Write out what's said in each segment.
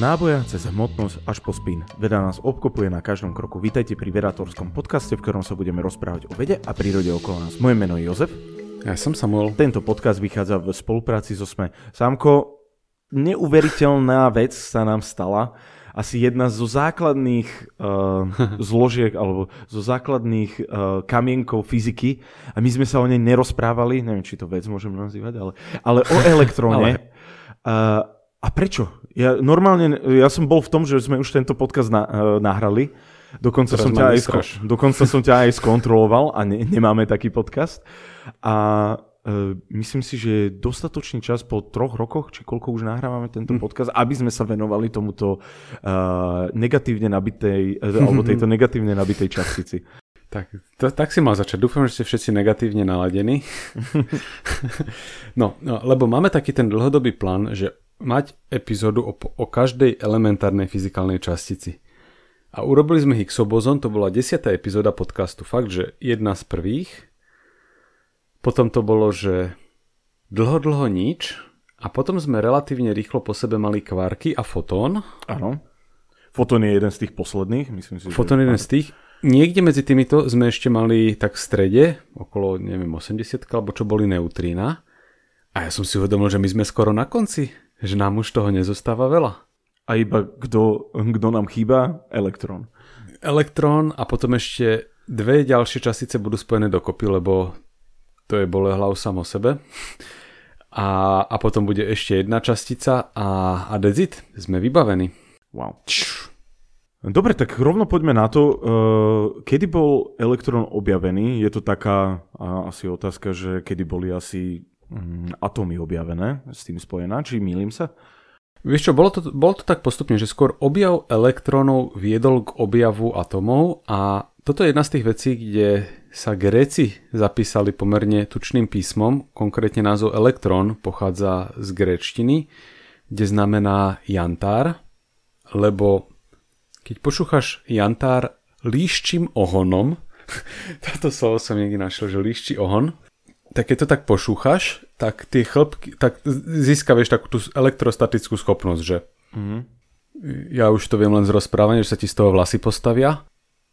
náboja cez hmotnosť až po spin. Veda nás obkopuje na každom kroku. Vítajte pri Vedátorskom podcaste, v ktorom sa budeme rozprávať o vede a prírode okolo nás. Moje meno je Jozef. Ja som Samuel. Tento podcast vychádza v spolupráci so SME. Sámko, neuveriteľná vec sa nám stala. Asi jedna zo základných uh, zložiek alebo zo základných uh, kamienkov fyziky a my sme sa o nej nerozprávali, neviem, či to vec môžem nazývať, ale, ale o elektróne. ale... Uh, a prečo? Ja normálne, ja som bol v tom, že sme už tento podcast na, uh, nahrali. Dokonca som, ťa aj sko- dokonca som ťa aj skontroloval a ne, nemáme taký podcast. A uh, myslím si, že je dostatočný čas po troch rokoch, či koľko už nahrávame tento hm. podcast, aby sme sa venovali tomuto uh, negatívne nabitej, uh, alebo tejto negatívne nabitej častici. Tak, to, tak si mal začať. Dúfam, že ste všetci negatívne naladení. no, no, lebo máme taký ten dlhodobý plán, že mať epizódu o, o každej elementárnej fyzikálnej častici. A urobili sme Higgsov bozon, to bola desiatá epizóda podcastu. Fakt, že jedna z prvých. Potom to bolo, že dlho, dlho nič. A potom sme relatívne rýchlo po sebe mali kvárky a fotón. Áno. Fotón je jeden z tých posledných, myslím si. Fotón je jeden z tých. Niekde medzi týmito sme ešte mali tak v strede, okolo, neviem, 80 alebo čo boli neutrína. A ja som si uvedomil, že my sme skoro na konci že nám už toho nezostáva veľa. A iba kto, kto nám chýba? Elektrón. Elektrón a potom ešte dve ďalšie častice budú spojené dokopy, lebo to je bolehlav samo sebe. A, a potom bude ešte jedna častica a, a dezit, sme vybavení. Wow. Dobre, tak rovno poďme na to. Uh, kedy bol elektrón objavený? Je to taká uh, asi otázka, že kedy boli asi atómy objavené s tým spojená, či mýlim sa? Vieš čo, bolo to, bolo to tak postupne, že skôr objav elektrónov viedol k objavu atomov a toto je jedna z tých vecí, kde sa Gréci zapísali pomerne tučným písmom, konkrétne názov elektrón pochádza z gréčtiny, kde znamená jantár, lebo keď počúchaš jantár líščím ohonom, toto slovo som niekde našiel, že líšči ohon, tak keď to tak pošúchaš, tak tie chlpky, tak získaveš takú tú elektrostatickú schopnosť, že mm-hmm. ja už to viem len z rozprávania, že sa ti z toho vlasy postavia.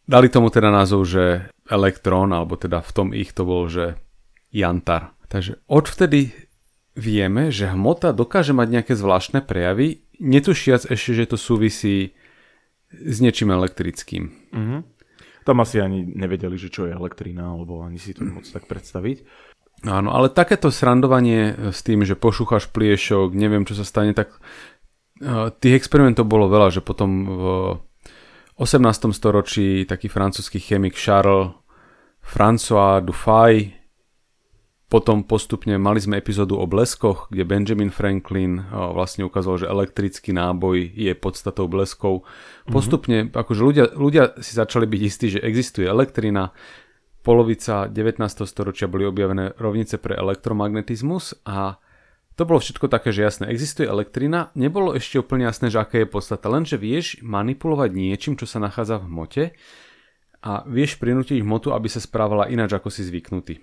Dali tomu teda názov, že elektrón, alebo teda v tom ich to bol, že jantar. Takže odvtedy vieme, že hmota dokáže mať nejaké zvláštne prejavy, netušiac ešte, že to súvisí s niečím elektrickým. Mm-hmm. Tam asi ani nevedeli, že čo je elektrina, alebo ani si to moc tak predstaviť. Áno, ale takéto srandovanie s tým, že pošúchaš pliešok, neviem, čo sa stane, tak uh, tých experimentov bolo veľa, že potom v 18. storočí taký francúzsky chemik Charles François Dufay, potom postupne mali sme epizódu o bleskoch, kde Benjamin Franklin uh, vlastne ukázal, že elektrický náboj je podstatou bleskov. Mhm. Postupne, mm-hmm. akože ľudia, ľudia si začali byť istí, že existuje elektrina, polovica 19. storočia boli objavené rovnice pre elektromagnetizmus a to bolo všetko také, že jasné, existuje elektrina, nebolo ešte úplne jasné, že aká je podstata, lenže vieš manipulovať niečím, čo sa nachádza v hmote a vieš prinútiť hmotu, aby sa správala ináč, ako si zvyknutý.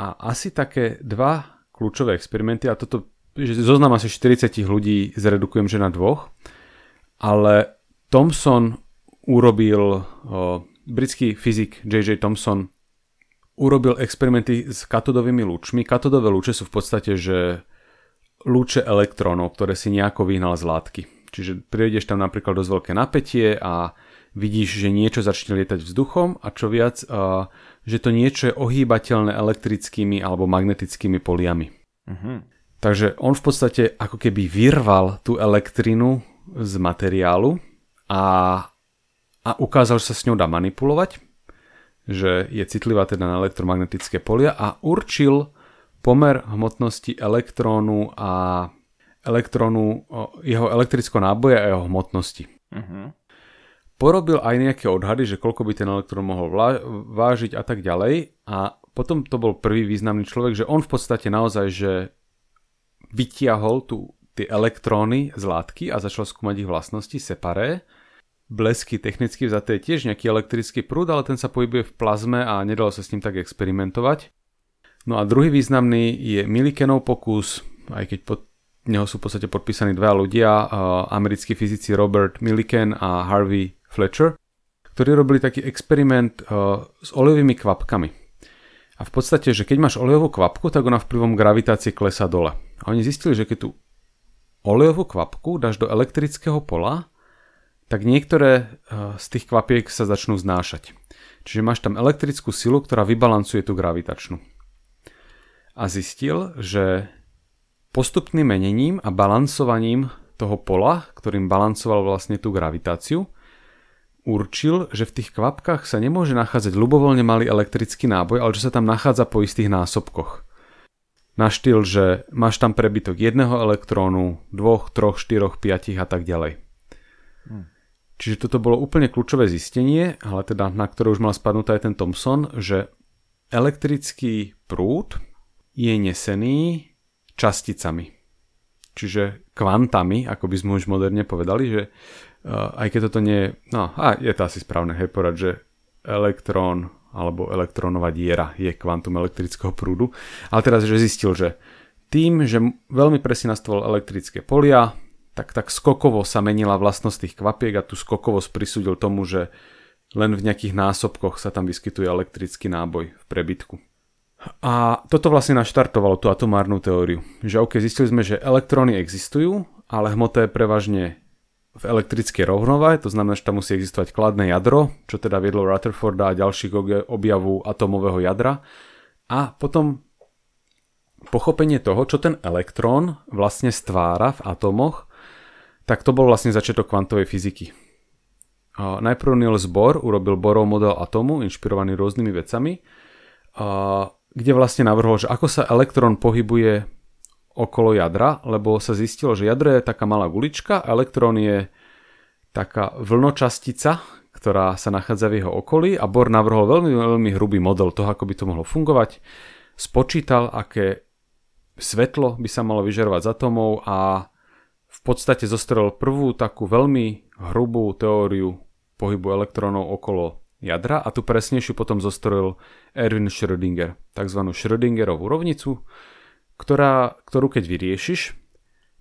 A asi také dva kľúčové experimenty, a toto, že zoznam asi 40 ľudí zredukujem, že na dvoch, ale Thomson urobil britský fyzik J.J. Thomson urobil experimenty s katodovými lúčmi. Katodové lúče sú v podstate, že lúče elektrónov, ktoré si nejako vyhnal z látky. Čiže prídeš tam napríklad dosť veľké napätie a vidíš, že niečo začne lietať vzduchom a čo viac, že to niečo je ohýbateľné elektrickými alebo magnetickými poliami. Uh-huh. Takže on v podstate ako keby vyrval tú elektrinu z materiálu a a ukázal, že sa s ňou dá manipulovať, že je citlivá teda na elektromagnetické polia a určil pomer hmotnosti elektrónu a elektrónu, jeho elektrického náboja a jeho hmotnosti. Uh-huh. Porobil aj nejaké odhady, že koľko by ten elektrón mohol vlá- vážiť a tak ďalej a potom to bol prvý významný človek, že on v podstate naozaj, že vytiahol tu tie elektróny z látky a začal skúmať ich vlastnosti separé blesky technicky vzaté je tiež nejaký elektrický prúd, ale ten sa pohybuje v plazme a nedalo sa s ním tak experimentovať. No a druhý významný je Milikenov pokus, aj keď pod neho sú v podstate podpísaní dva ľudia, americkí fyzici Robert Millikan a Harvey Fletcher, ktorí robili taký experiment s olejovými kvapkami. A v podstate, že keď máš olejovú kvapku, tak ona vplyvom gravitácie klesá dole. A oni zistili, že keď tú olejovú kvapku dáš do elektrického pola, tak niektoré z tých kvapiek sa začnú znášať. Čiže máš tam elektrickú silu, ktorá vybalancuje tú gravitačnú. A zistil, že postupným menením a balancovaním toho pola, ktorým balancoval vlastne tú gravitáciu, určil, že v tých kvapkách sa nemôže nachádzať ľubovoľne malý elektrický náboj, ale že sa tam nachádza po istých násobkoch. Na štýl, že máš tam prebytok jedného elektrónu, dvoch, troch, štyroch, piatich a tak ďalej. Hmm. Čiže toto bolo úplne kľúčové zistenie, ale teda na ktoré už mal spadnúť aj ten Thomson, že elektrický prúd je nesený časticami. Čiže kvantami, ako by sme už moderne povedali, že uh, aj keď toto nie je, no a je to asi správne, hej, porad, že elektrón alebo elektrónová diera je kvantum elektrického prúdu. Ale teraz, že zistil, že tým, že veľmi presne nastavoval elektrické polia, tak, tak skokovo sa menila vlastnosť tých kvapiek a tu skokovosť prisúdil tomu, že len v nejakých násobkoch sa tam vyskytuje elektrický náboj v prebytku. A toto vlastne naštartovalo tú atomárnu teóriu. Že OK, zistili sme, že elektróny existujú, ale hmota je prevažne v elektrickej rovnováhe, to znamená, že tam musí existovať kladné jadro, čo teda viedlo Rutherforda a ďalších objavu atomového jadra. A potom pochopenie toho, čo ten elektrón vlastne stvára v atomoch tak to bol vlastne začiatok kvantovej fyziky. A najprv Niels Bohr urobil Bohrov model atomu, inšpirovaný rôznymi vecami, a kde vlastne navrhol, že ako sa elektrón pohybuje okolo jadra, lebo sa zistilo, že jadro je taká malá gulička, elektrón je taká vlnočastica, ktorá sa nachádza v jeho okolí a Bohr navrhol veľmi, veľmi hrubý model toho, ako by to mohlo fungovať. Spočítal, aké svetlo by sa malo vyžerovať z atomov a v podstate zostrel prvú takú veľmi hrubú teóriu pohybu elektrónov okolo jadra a tu presnejšiu potom zostrojil Erwin Schrödinger, tzv. Schrödingerovú rovnicu, ktorá, ktorú keď vyriešiš,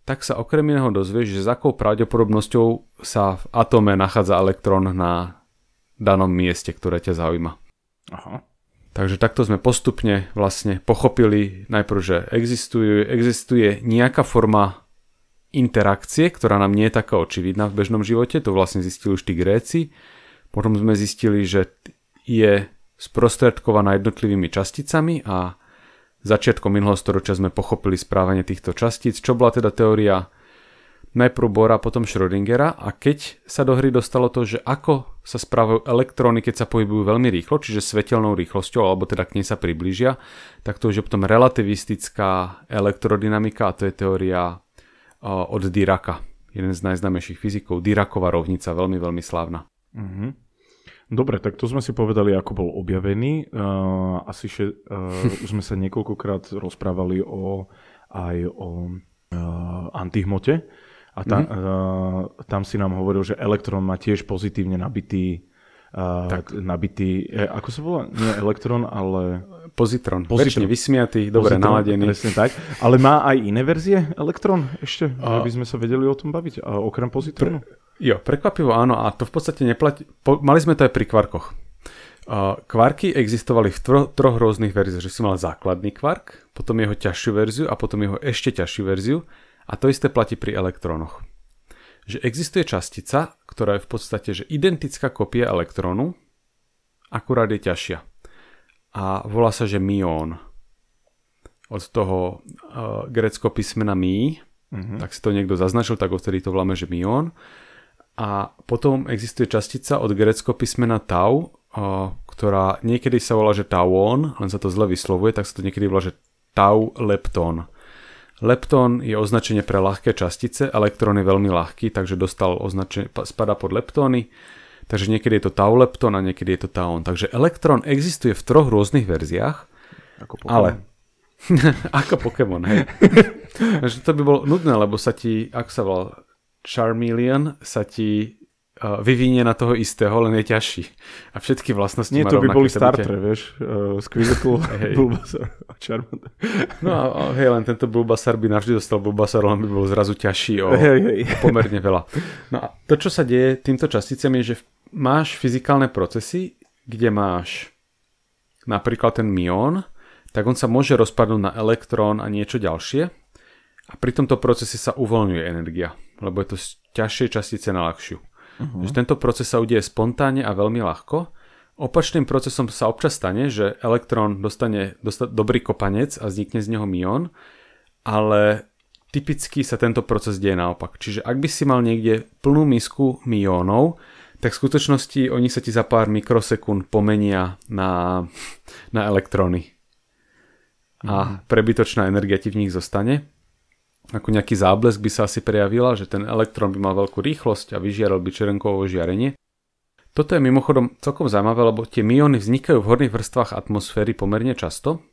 tak sa okrem iného dozvieš, že s akou pravdepodobnosťou sa v atome nachádza elektrón na danom mieste, ktoré ťa zaujíma. Aha. Takže takto sme postupne vlastne pochopili najprv, že existuje, existuje nejaká forma interakcie, ktorá nám nie je taká očividná v bežnom živote, to vlastne zistili už tí Gréci. Potom sme zistili, že je sprostredkovaná jednotlivými časticami a začiatkom minulého storočia sme pochopili správanie týchto častíc, čo bola teda teória najprv Bora, potom Schrödingera a keď sa do hry dostalo to, že ako sa správajú elektróny, keď sa pohybujú veľmi rýchlo, čiže svetelnou rýchlosťou, alebo teda k nej sa priblížia, tak to už je potom relativistická elektrodynamika a to je teória od Diraka, jeden z najznámejších fyzikov. Diraková rovnica, veľmi, veľmi slávna. Mm-hmm. Dobre, tak to sme si povedali, ako bol objavený. Uh, asi že, uh, sme sa niekoľkokrát rozprávali o, aj o uh, antihmote. A ta, mm-hmm. uh, tam si nám hovoril, že elektrón má tiež pozitívne nabitý Uh, tak. nabitý, e, ako sa volá? Nie elektrón, ale... Pozitron. Pozitron. Vysmiatý, dobre Pozitron, naladený. Presne tak. Ale má aj iné verzie elektrón ešte, uh, aby sme sa vedeli o tom baviť, a okrem pozitronu? Pre, jo, prekvapivo áno, a to v podstate neplatí. Po, mali sme to aj pri kvarkoch. Uh, kvarky existovali v tro, troch rôznych verziách, že si mal základný kvark, potom jeho ťažšiu verziu a potom jeho ešte ťažšiu verziu a to isté platí pri elektrónoch že existuje častica, ktorá je v podstate že identická kopia elektrónu, akurát je ťažšia. A volá sa, že myón. Od toho uh, grecko písmena my, uh-huh. tak si to niekto zaznačil, tak odtedy to voláme, že myón. A potom existuje častica od grecko písmena tau, uh, ktorá niekedy sa volá, že tauón, len sa to zle vyslovuje, tak sa to niekedy volá, že tau leptón. Leptón je označenie pre ľahké častice, elektrón je veľmi ľahký, takže dostal označenie, spada pod leptóny, takže niekedy je to tau leptón a niekedy je to taón. Takže elektrón existuje v troch rôznych verziách, ako ale ako Pokémon, hej. Takže to by bolo nudné, lebo sa ti, ak sa volal Charmeleon, sa ti vyvinie na toho istého, len je ťažší. A všetky vlastnosti Nie, to by boli startre, ťa- vieš. Uh, Squirtle, Hej. Bulbasaur a Charmander. No a a hej, len tento Bulbasaur by navždy dostal Bulbasaur, len by bol zrazu ťažší o, Hej, hej. pomerne veľa. No a to, čo sa deje týmto časticám je, že máš fyzikálne procesy, kde máš napríklad ten mión, tak on sa môže rozpadnúť na elektrón a niečo ďalšie a pri tomto procese sa uvoľňuje energia, lebo je to z ťažšej častice na ľahšiu. Uh-huh. Že tento proces sa udeje spontánne a veľmi ľahko. Opačným procesom sa občas stane, že elektrón dostane dosta- dobrý kopanec a vznikne z neho mión, ale typicky sa tento proces deje naopak. Čiže ak by si mal niekde plnú misku miónov, tak v skutočnosti oni sa ti za pár mikrosekúnd pomenia na, na elektróny. A prebytočná energia ti v nich zostane. Ako nejaký záblesk by sa asi prejavila, že ten elektrón by mal veľkú rýchlosť a vyžiaral by čerenkovo žiarenie. Toto je mimochodom celkom zaujímavé, lebo tie myóny vznikajú v horných vrstvách atmosféry pomerne často.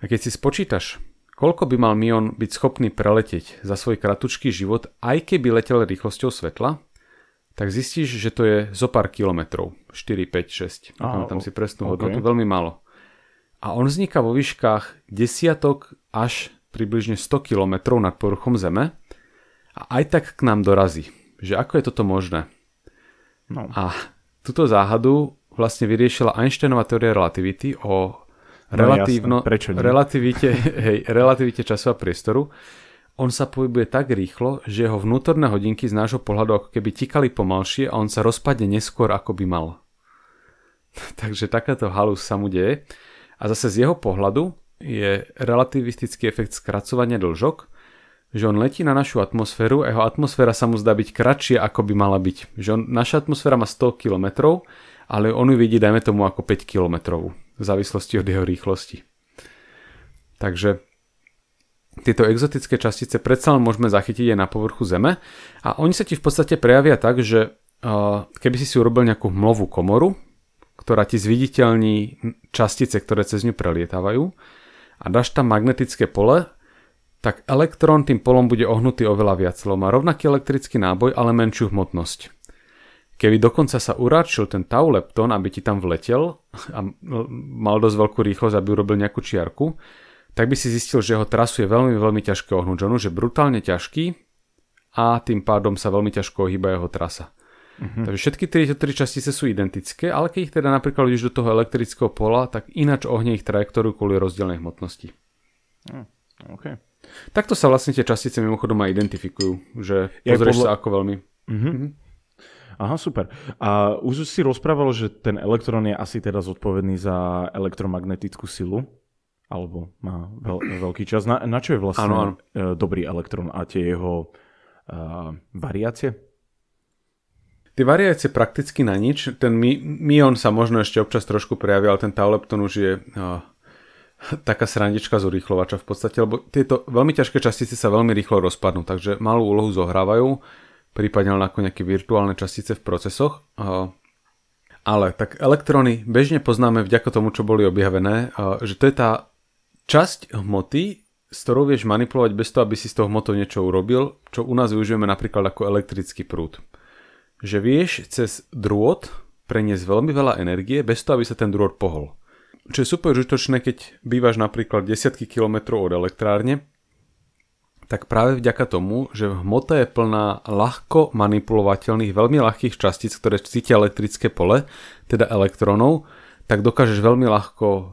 A keď si spočítaš, koľko by mal myón byť schopný preletieť za svoj kratučký život, aj keby letel rýchlosťou svetla, tak zistíš, že to je zo pár kilometrov. 4, 5, 6. Á, tam si presnú ok. hodnotu, veľmi málo. A on vzniká vo výškach desiatok až približne 100 km nad povrchom Zeme a aj tak k nám dorazí. Že ako je toto možné? No. A túto záhadu vlastne vyriešila Einsteinova teória relativity o relatívno, jasné, prečo nie? relativite, hej, relativite času a priestoru. On sa pohybuje tak rýchlo, že jeho vnútorné hodinky z nášho pohľadu ako keby tikali pomalšie a on sa rozpadne neskôr ako by mal. Takže takáto halus sa mu deje. A zase z jeho pohľadu je relativistický efekt skracovania dĺžok, že on letí na našu atmosféru a jeho atmosféra sa mu zdá byť kratšia, ako by mala byť. Že on, naša atmosféra má 100 km, ale on ju vidí, dajme tomu, ako 5 km, v závislosti od jeho rýchlosti. Takže tieto exotické častice predsa len môžeme zachytiť aj na povrchu Zeme a oni sa ti v podstate prejavia tak, že keby si si urobil nejakú hmlovú komoru, ktorá ti zviditeľní častice, ktoré cez ňu prelietávajú a dáš tam magnetické pole, tak elektrón tým polom bude ohnutý oveľa viac, lebo má rovnaký elektrický náboj, ale menšiu hmotnosť. Keby dokonca sa uráčil ten tau leptón, aby ti tam vletel a mal dosť veľkú rýchlosť, aby urobil nejakú čiarku, tak by si zistil, že jeho trasu je veľmi, veľmi ťažké ohnúť. On už brutálne ťažký a tým pádom sa veľmi ťažko ohýba jeho trasa. Uh-huh. Takže všetky tieto tri častice sú identické, ale keď ich teda napríklad ideš do toho elektrického pola, tak ináč ohne ich trajektóriu kvôli rozdielnej hmotnosti. Hm, OK. Takto sa vlastne tie častice mimochodom aj identifikujú, že Je pozrieš podľa- sa ako veľmi... Aha, super. A už si rozprával, že ten elektrón je asi teda zodpovedný za elektromagnetickú silu, alebo má veľ, veľký čas. Na, na čo je vlastne Áno, áno. e, dobrý elektrón a tie jeho uh, variácie? Tie variácie prakticky na nič. Ten myón sa možno ešte občas trošku prejaví, ale ten taulepton už je uh, taká srandička z urýchlovača v podstate, lebo tieto veľmi ťažké častice sa veľmi rýchlo rozpadnú, takže malú úlohu zohrávajú, prípadne len ako nejaké virtuálne častice v procesoch. Ale tak elektróny bežne poznáme vďaka tomu, čo boli objavené, že to je tá časť hmoty, s ktorou vieš manipulovať bez toho, aby si z toho hmotou niečo urobil, čo u nás využijeme napríklad ako elektrický prúd že vieš cez drôt preniesť veľmi veľa energie bez toho, aby sa ten drôt pohol. Čo je super užitočné, keď bývaš napríklad desiatky kilometrov od elektrárne, tak práve vďaka tomu, že hmota je plná ľahko manipulovateľných, veľmi ľahkých častíc, ktoré cítia elektrické pole, teda elektrónov, tak dokážeš veľmi ľahko uh,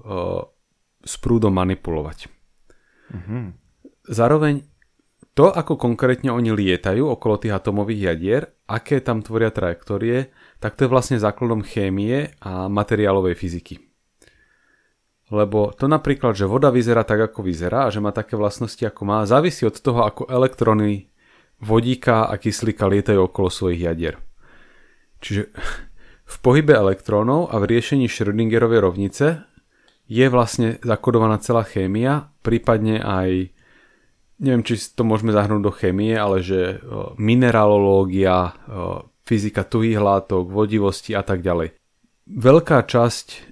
s prúdom manipulovať. Mhm. Zároveň to, ako konkrétne oni lietajú okolo tých atomových jadier, aké tam tvoria trajektórie, tak to je vlastne základom chémie a materiálovej fyziky. Lebo to napríklad, že voda vyzerá tak, ako vyzerá a že má také vlastnosti, ako má, závisí od toho, ako elektróny vodíka a kyslíka lietajú okolo svojich jadier. Čiže v pohybe elektrónov a v riešení Schrödingerovej rovnice je vlastne zakodovaná celá chémia, prípadne aj neviem, či to môžeme zahrnúť do chémie, ale že o, mineralológia, o, fyzika tuhých látok, vodivosti a tak ďalej. Veľká časť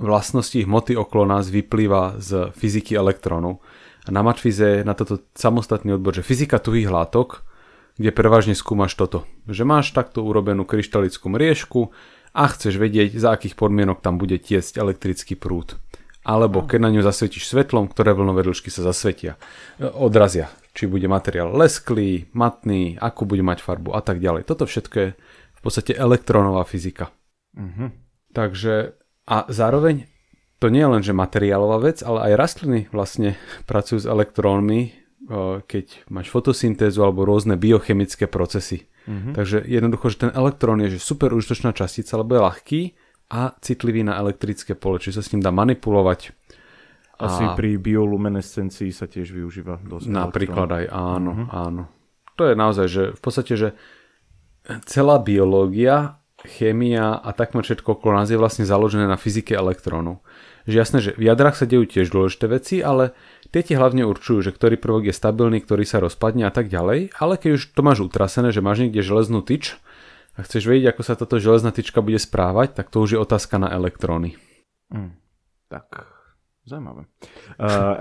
vlastností hmoty okolo nás vyplýva z fyziky elektrónov. A na Matfize je na toto samostatný odbor, že fyzika tuhých látok kde prevažne skúmaš toto. Že máš takto urobenú kryštalickú mriežku a chceš vedieť, za akých podmienok tam bude tiesť elektrický prúd. Alebo keď na ňu zasvietíš svetlom, ktoré vlnové dĺžky sa zasvetia, e, odrazia. Či bude materiál lesklý, matný, akú bude mať farbu a tak ďalej. Toto všetko je v podstate elektronová fyzika. Uh-huh. Takže a zároveň to nie je len, že materiálová vec, ale aj rastliny vlastne pracujú s elektrónmi, keď máš fotosyntézu alebo rôzne biochemické procesy. Mm-hmm. Takže jednoducho, že ten elektrón je že super užitočná častica, lebo je ľahký a citlivý na elektrické pole, čiže sa s ním dá manipulovať. Asi a... pri bioluminescencii sa tiež využíva dosť Napríklad elektrón. aj áno, mm-hmm. áno. To je naozaj, že v podstate, že celá biológia, chémia a takmer všetko okolo nás je vlastne založené na fyzike elektrónov že jasné, že v jadrách sa dejú tiež dôležité veci, ale tie ti hlavne určujú, že ktorý prvok je stabilný, ktorý sa rozpadne a tak ďalej, ale keď už to máš utrasené, že máš niekde železnú tyč a chceš vedieť, ako sa táto železná tyčka bude správať, tak to už je otázka na elektróny. Mm, tak, zaujímavé. Uh,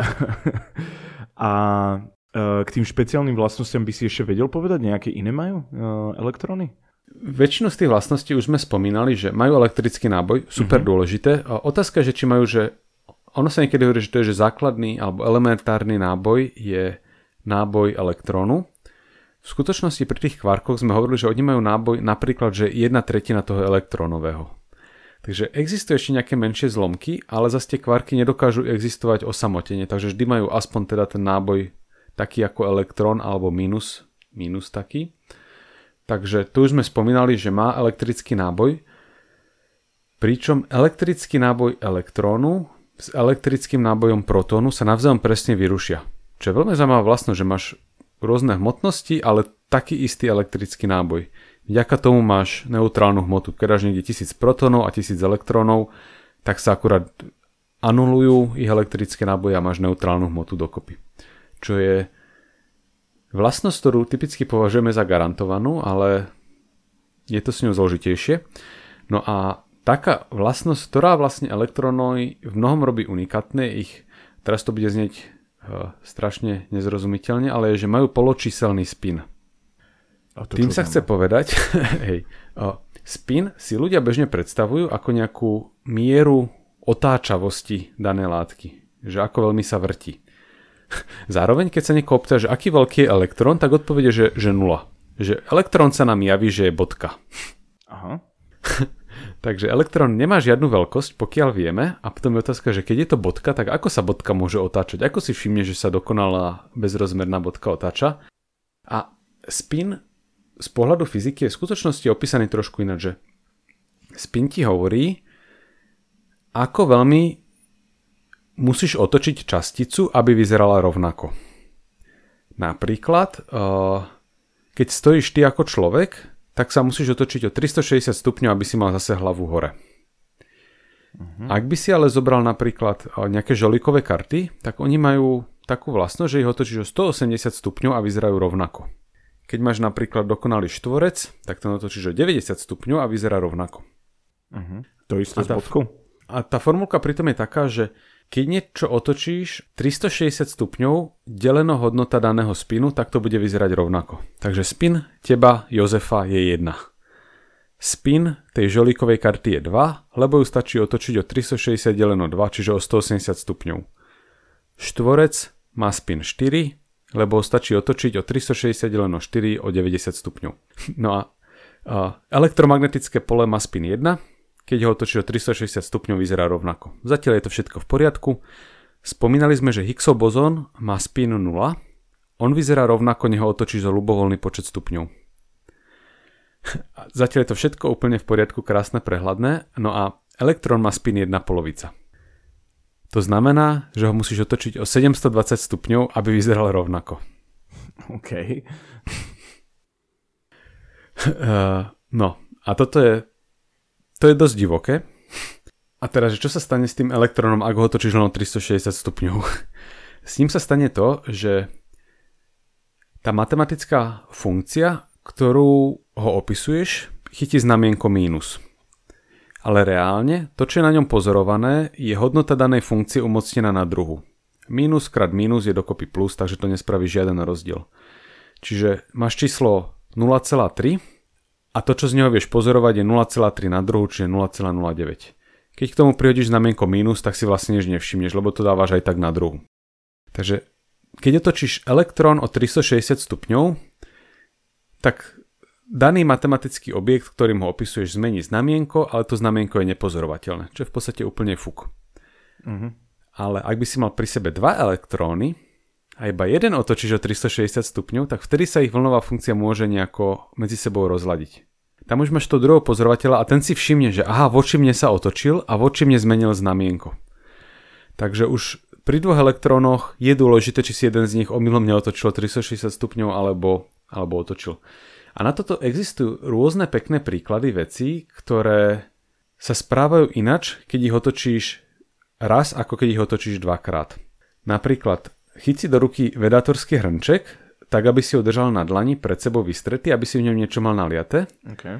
a uh, k tým špeciálnym vlastnostiam by si ešte vedel povedať, nejaké iné majú uh, elektróny? Väčšinu z tých vlastností už sme spomínali, že majú elektrický náboj, super mm-hmm. dôležité. Otázka je, že či majú, že ono sa niekedy hovorí, že to je, že základný alebo elementárny náboj je náboj elektrónu. V skutočnosti pri tých kvarkoch sme hovorili, že oni majú náboj napríklad, že jedna tretina toho elektrónového. Takže existujú ešte nejaké menšie zlomky, ale zase tie kvarky nedokážu existovať osamotene, takže vždy majú aspoň teda ten náboj taký ako elektrón alebo minus, minus taký. Takže tu už sme spomínali, že má elektrický náboj, pričom elektrický náboj elektrónu s elektrickým nábojom protónu sa navzájom presne vyrušia. Čo je veľmi zaujímavá vlastnosť, že máš rôzne hmotnosti, ale taký istý elektrický náboj. Vďaka tomu máš neutrálnu hmotu. Keď dáš niekde 1000 protónov a 1000 elektrónov, tak sa akurát anulujú ich elektrické náboje a máš neutrálnu hmotu dokopy. Čo je Vlastnosť, ktorú typicky považujeme za garantovanú, ale je to s ňou zložitejšie. No a taká vlastnosť, ktorá vlastne elektróny v mnohom robí unikátne, ich, teraz to bude znieť strašne nezrozumiteľne, ale je, že majú poločíselný spin. A to Tým sa chce povedať, hej, spin si ľudia bežne predstavujú ako nejakú mieru otáčavosti danej látky. Že ako veľmi sa vrti. Zároveň, keď sa niekoho opýta, že aký veľký je elektrón, tak odpovede, že, že nula. Že elektrón sa nám javí, že je bodka. Aha. Takže elektrón nemá žiadnu veľkosť, pokiaľ vieme. A potom je otázka, že keď je to bodka, tak ako sa bodka môže otáčať? Ako si všimne, že sa dokonalá bezrozmerná bodka otáča? A spin z pohľadu fyziky je v skutočnosti opísaný trošku ináč, že spin ti hovorí, ako veľmi musíš otočiť časticu, aby vyzerala rovnako. Napríklad, eh, keď stojíš ty ako človek, tak sa musíš otočiť o 360 stupňov, aby si mal zase hlavu hore. Uh-huh. Ak by si ale zobral napríklad eh, nejaké žolíkové karty, tak oni majú takú vlastnosť, že ich otočíš o 180 stupňov a vyzerajú rovnako. Keď máš napríklad dokonalý štvorec, tak to otočíš o 90 stupňov a vyzerá rovnako. Uh-huh. To isté s bodkou? A tá formulka pritom je taká, že keď niečo otočíš 360 stupňov, deleno hodnota daného spinu, tak to bude vyzerať rovnako. Takže spin teba, Jozefa, je 1. Spin tej žolíkovej karty je 2, lebo ju stačí otočiť o 360 deleno 2, čiže o 180 stupňov. Štvorec má spin 4, lebo stačí otočiť o 360 deleno 4 o 90 stupňov. No a, a elektromagnetické pole má spin 1, keď ho otočí o 360 stupňov vyzerá rovnako. Zatiaľ je to všetko v poriadku. Spomínali sme, že Higgsov bozón má spin 0. On vyzerá rovnako, neho otočí za ľubovoľný počet stupňov. Zatiaľ je to všetko úplne v poriadku, krásne, prehľadné. No a elektrón má spin 1 polovica. To znamená, že ho musíš otočiť o 720 stupňov, aby vyzeral rovnako. OK. uh, no, a toto je to je dosť divoké. A teraz, čo sa stane s tým elektrónom, ak ho otočíš len o 360 stupňov? S ním sa stane to, že tá matematická funkcia, ktorú ho opisuješ, chytí znamienko mínus. Ale reálne, to, čo je na ňom pozorované, je hodnota danej funkcie umocnená na druhu. Mínus krát mínus je dokopy plus, takže to nespraví žiaden rozdiel. Čiže máš číslo 0,3 a to, čo z neho vieš pozorovať je 0,3 na druhu, čiže 0,09. Keď k tomu prihodíš znamienko mínus, tak si vlastne nič nevšimneš, lebo to dávaš aj tak na druhu. Takže keď otočíš elektrón o 360 stupňov, tak daný matematický objekt, ktorým ho opisuješ, zmení znamienko, ale to znamienko je nepozorovateľné, čo je v podstate úplne fuk. Uh-huh. Ale ak by si mal pri sebe dva elektróny a iba jeden otočíš o 360 stupňov, tak vtedy sa ich vlnová funkcia môže nejako medzi sebou rozladiť. Tam už máš to druhého pozorovateľa a ten si všimne, že aha, voči mne sa otočil a voči mne zmenil znamienko. Takže už pri dvoch elektrónoch je dôležité, či si jeden z nich omylom neotočil 360 stupňov alebo, alebo otočil. A na toto existujú rôzne pekné príklady vecí, ktoré sa správajú inač, keď ich otočíš raz, ako keď ich otočíš dvakrát. Napríklad, chyť si do ruky vedátorský hrnček, tak aby si ho držal na dlani pred sebou vystretý, aby si v ňom niečo mal naliaté. Okay.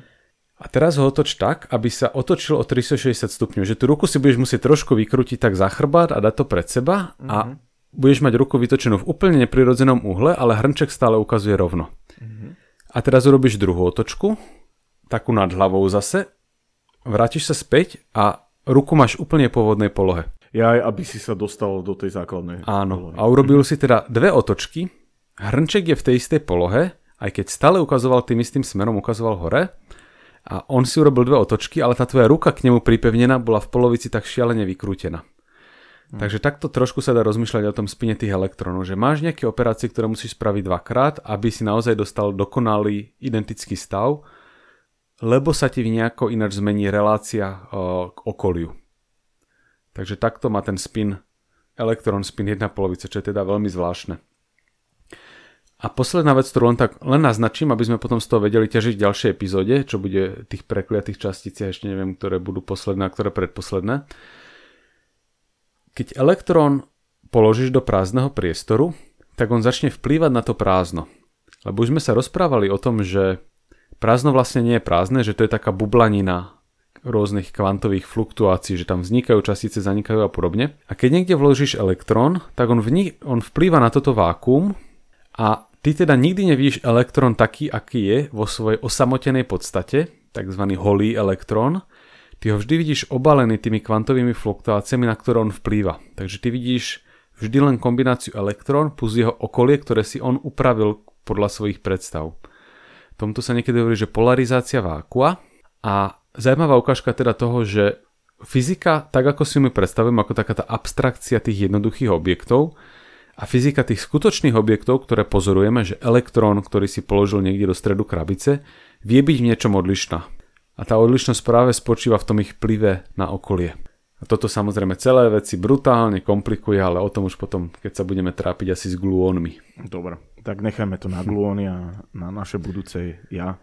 A teraz ho otoč tak, aby sa otočil o 360 stupňov, že tú ruku si budeš musieť trošku vykrútiť tak za chrbát a dať to pred seba mm-hmm. a mhm. budeš mať ruku vytočenú v úplne neprirodzenom uhle, ale hrnček stále ukazuje rovno. Mm-hmm. A teraz urobíš druhú otočku, takú nad hlavou zase, vrátiš sa späť a ruku máš úplne pôvodnej polohe. Ja aby si sa dostal do tej základnej. Áno. Polohy. A urobil si teda dve otočky, Hrnček je v tej istej polohe, aj keď stále ukazoval tým istým smerom, ukazoval hore. A on si urobil dve otočky, ale tá tvoja ruka k nemu pripevnená bola v polovici tak šialene vykrútená. Hmm. Takže takto trošku sa dá rozmýšľať o tom spine tých elektrónov, že máš nejaké operácie, ktoré musíš spraviť dvakrát, aby si naozaj dostal dokonalý identický stav, lebo sa ti nejako ináč zmení relácia o, k okoliu. Takže takto má ten spin, elektrón spin jedna polovica, čo je teda veľmi zvláštne. A posledná vec, ktorú len tak len naznačím, aby sme potom z toho vedeli ťažiť v ďalšej epizóde, čo bude tých prekliatých častíc, ja ešte neviem, ktoré budú posledné a ktoré predposledné. Keď elektrón položíš do prázdneho priestoru, tak on začne vplývať na to prázdno. Lebo už sme sa rozprávali o tom, že prázdno vlastne nie je prázdne, že to je taká bublanina rôznych kvantových fluktuácií, že tam vznikajú častice, zanikajú a podobne. A keď niekde vložíš elektrón, tak on, v on vplýva na toto vákuum a Ty teda nikdy nevidíš elektrón taký, aký je vo svojej osamotenej podstate, tzv. holý elektrón. Ty ho vždy vidíš obalený tými kvantovými fluktuáciami, na ktoré on vplýva. Takže ty vidíš vždy len kombináciu elektrón plus jeho okolie, ktoré si on upravil podľa svojich predstav. Tomto sa niekedy hovorí, že polarizácia vákua a zaujímavá ukážka teda toho, že fyzika, tak ako si ju my predstavujem, ako taká tá abstrakcia tých jednoduchých objektov, a fyzika tých skutočných objektov, ktoré pozorujeme, že elektrón, ktorý si položil niekde do stredu krabice, vie byť v niečom odlišná. A tá odlišnosť práve spočíva v tom ich plive na okolie. A toto samozrejme celé veci brutálne komplikuje, ale o tom už potom, keď sa budeme trápiť asi s gluónmi. Dobre, tak nechajme to na gluóny a na naše budúce ja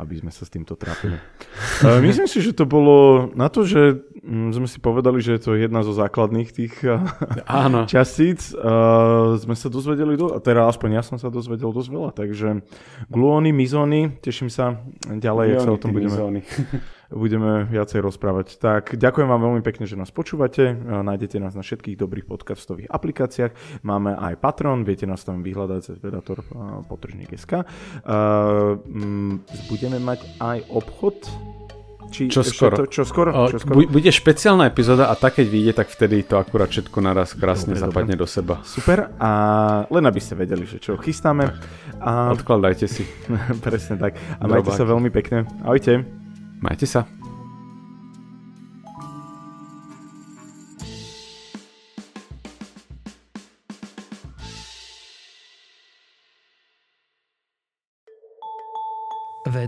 aby sme sa s týmto trápili. Myslím si, že to bolo na to, že mm, sme si povedali, že je to jedna zo základných tých Áno. častíc. Sme sa dozvedeli, do, teda aspoň ja som sa dozvedel dosť veľa, takže gluóny, mizóny, teším sa ďalej, ak sa o tom budeme budeme viacej rozprávať. Tak ďakujem vám veľmi pekne, že nás počúvate. Nájdete nás na všetkých dobrých podcastových aplikáciách. Máme aj Patron, viete nás tam vyhľadať cez Predator potržník.sk. Budeme mať aj obchod či čo skoro. To, čo skoro? Čo skoro? Bude špeciálna epizóda a tak keď vyjde, tak vtedy to akurát všetko naraz krásne dobre, zapadne dobre. do seba. Super a len aby ste vedeli, že čo chystáme. A... Odkladajte si. Presne tak. A Drobáky. majte sa veľmi pekne. Ahojte. Majte sa.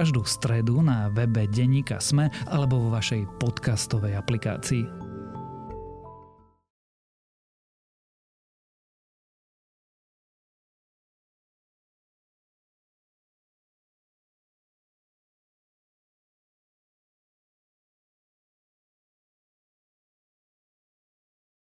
každú stredu na webe Deníka Sme alebo vo vašej podcastovej aplikácii.